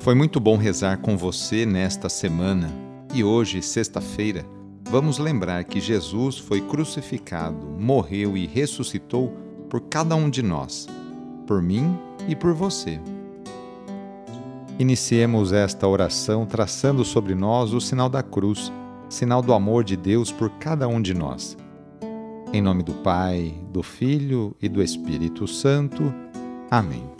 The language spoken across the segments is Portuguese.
Foi muito bom rezar com você nesta semana e hoje, sexta-feira, vamos lembrar que Jesus foi crucificado, morreu e ressuscitou por cada um de nós, por mim e por você. Iniciemos esta oração traçando sobre nós o sinal da cruz, sinal do amor de Deus por cada um de nós. Em nome do Pai, do Filho e do Espírito Santo. Amém.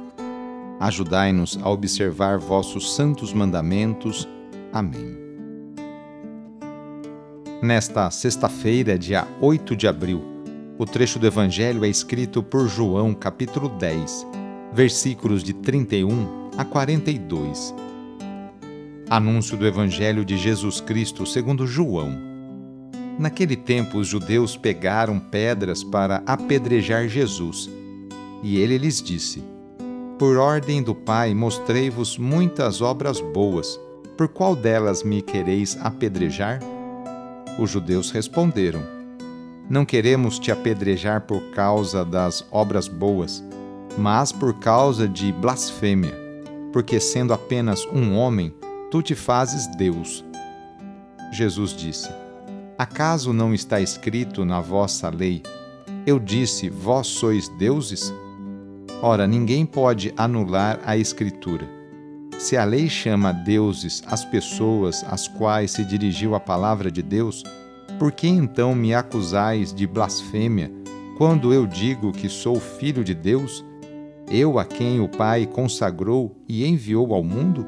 Ajudai-nos a observar vossos santos mandamentos. Amém. Nesta sexta-feira, dia 8 de abril, o trecho do Evangelho é escrito por João, capítulo 10, versículos de 31 a 42. Anúncio do Evangelho de Jesus Cristo segundo João. Naquele tempo, os judeus pegaram pedras para apedrejar Jesus, e ele lhes disse: por ordem do Pai, mostrei-vos muitas obras boas. Por qual delas me quereis apedrejar? Os judeus responderam: Não queremos te apedrejar por causa das obras boas, mas por causa de blasfêmia, porque sendo apenas um homem, tu te fazes Deus. Jesus disse: Acaso não está escrito na vossa lei: Eu disse, vós sois deuses? Ora, ninguém pode anular a Escritura. Se a lei chama deuses as pessoas às quais se dirigiu a palavra de Deus, por que então me acusais de blasfêmia quando eu digo que sou filho de Deus, eu a quem o Pai consagrou e enviou ao mundo?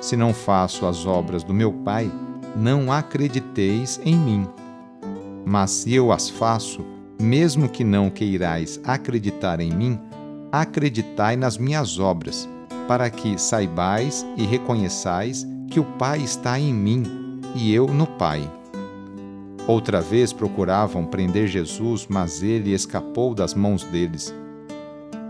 Se não faço as obras do meu Pai, não acrediteis em mim. Mas se eu as faço, mesmo que não queirais acreditar em mim, acreditai nas minhas obras, para que saibais e reconheçais que o Pai está em mim e eu no Pai. Outra vez procuravam prender Jesus, mas ele escapou das mãos deles.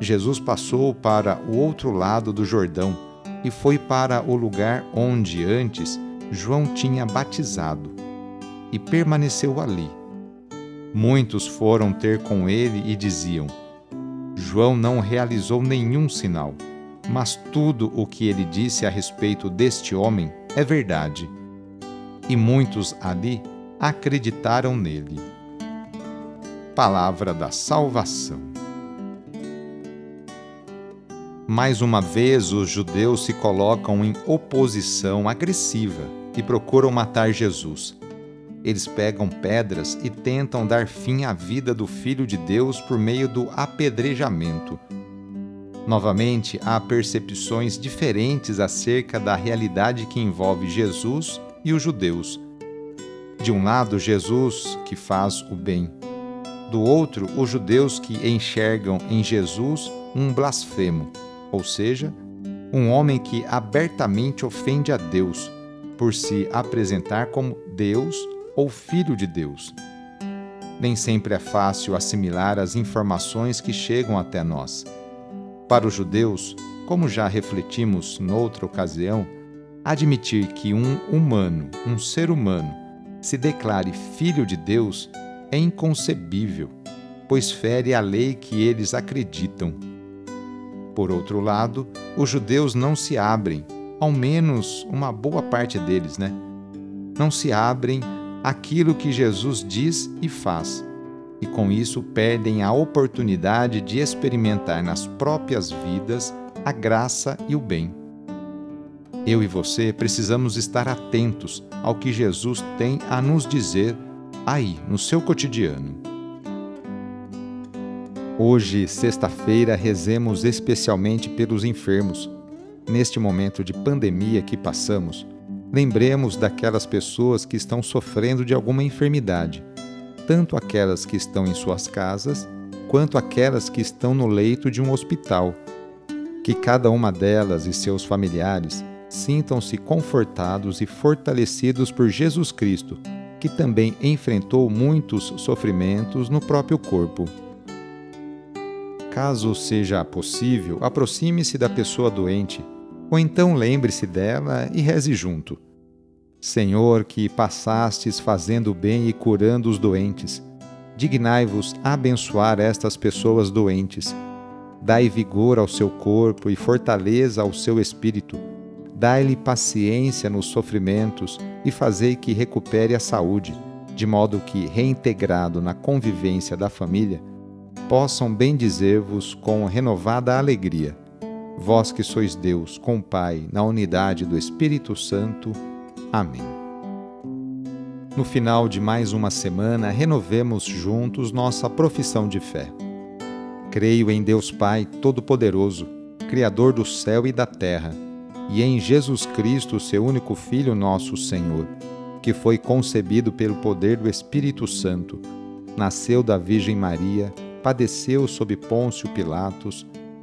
Jesus passou para o outro lado do Jordão e foi para o lugar onde antes João tinha batizado, e permaneceu ali. Muitos foram ter com ele e diziam: João não realizou nenhum sinal, mas tudo o que ele disse a respeito deste homem é verdade. E muitos ali acreditaram nele. Palavra da Salvação. Mais uma vez, os judeus se colocam em oposição agressiva e procuram matar Jesus eles pegam pedras e tentam dar fim à vida do Filho de Deus por meio do apedrejamento. Novamente, há percepções diferentes acerca da realidade que envolve Jesus e os judeus. De um lado, Jesus, que faz o bem. Do outro, os judeus que enxergam em Jesus um blasfemo, ou seja, um homem que abertamente ofende a Deus, por se apresentar como Deus ou Filho de Deus. Nem sempre é fácil assimilar as informações que chegam até nós. Para os judeus, como já refletimos noutra ocasião, admitir que um humano, um ser humano, se declare filho de Deus é inconcebível, pois fere a lei que eles acreditam. Por outro lado, os judeus não se abrem, ao menos uma boa parte deles, né? Não se abrem aquilo que Jesus diz e faz, e com isso perdem a oportunidade de experimentar nas próprias vidas a graça e o bem. Eu e você precisamos estar atentos ao que Jesus tem a nos dizer aí no seu cotidiano. Hoje, sexta-feira, rezemos especialmente pelos enfermos. Neste momento de pandemia que passamos, Lembremos daquelas pessoas que estão sofrendo de alguma enfermidade, tanto aquelas que estão em suas casas, quanto aquelas que estão no leito de um hospital. Que cada uma delas e seus familiares sintam-se confortados e fortalecidos por Jesus Cristo, que também enfrentou muitos sofrimentos no próprio corpo. Caso seja possível, aproxime-se da pessoa doente, ou então lembre-se dela e reze junto. Senhor, que passastes fazendo bem e curando os doentes, dignai-vos abençoar estas pessoas doentes. Dai vigor ao seu corpo e fortaleza ao seu espírito Dai-lhe paciência nos sofrimentos e fazei que recupere a saúde, de modo que, reintegrado na convivência da família, possam bendizer-vos com renovada alegria. Vós que sois Deus, com o Pai, na unidade do Espírito Santo. Amém. No final de mais uma semana, renovemos juntos nossa profissão de fé. Creio em Deus Pai Todo-Poderoso, Criador do céu e da terra e em Jesus Cristo, seu único Filho, nosso Senhor, que foi concebido pelo poder do Espírito Santo, nasceu da Virgem Maria, padeceu sob Pôncio Pilatos,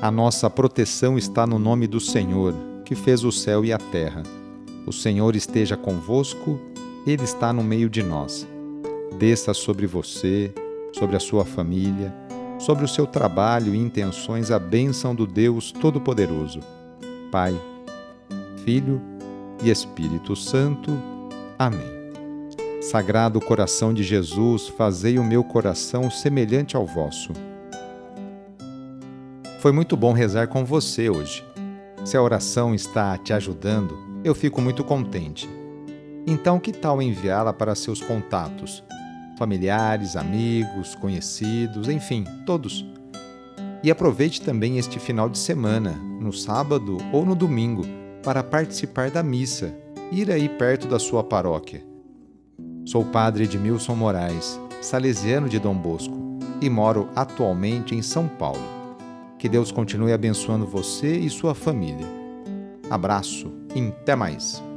A nossa proteção está no nome do Senhor, que fez o céu e a terra. O Senhor esteja convosco, Ele está no meio de nós. Desça sobre você, sobre a sua família, sobre o seu trabalho e intenções a bênção do Deus Todo-Poderoso, Pai, Filho e Espírito Santo. Amém. Sagrado coração de Jesus, fazei o meu coração semelhante ao vosso. Foi muito bom rezar com você hoje. Se a oração está te ajudando, eu fico muito contente. Então, que tal enviá-la para seus contatos? familiares, amigos, conhecidos, enfim, todos. E aproveite também este final de semana, no sábado ou no domingo, para participar da missa, ir aí perto da sua paróquia. Sou padre Edmilson Moraes, salesiano de Dom Bosco, e moro atualmente em São Paulo. Que Deus continue abençoando você e sua família. Abraço e até mais!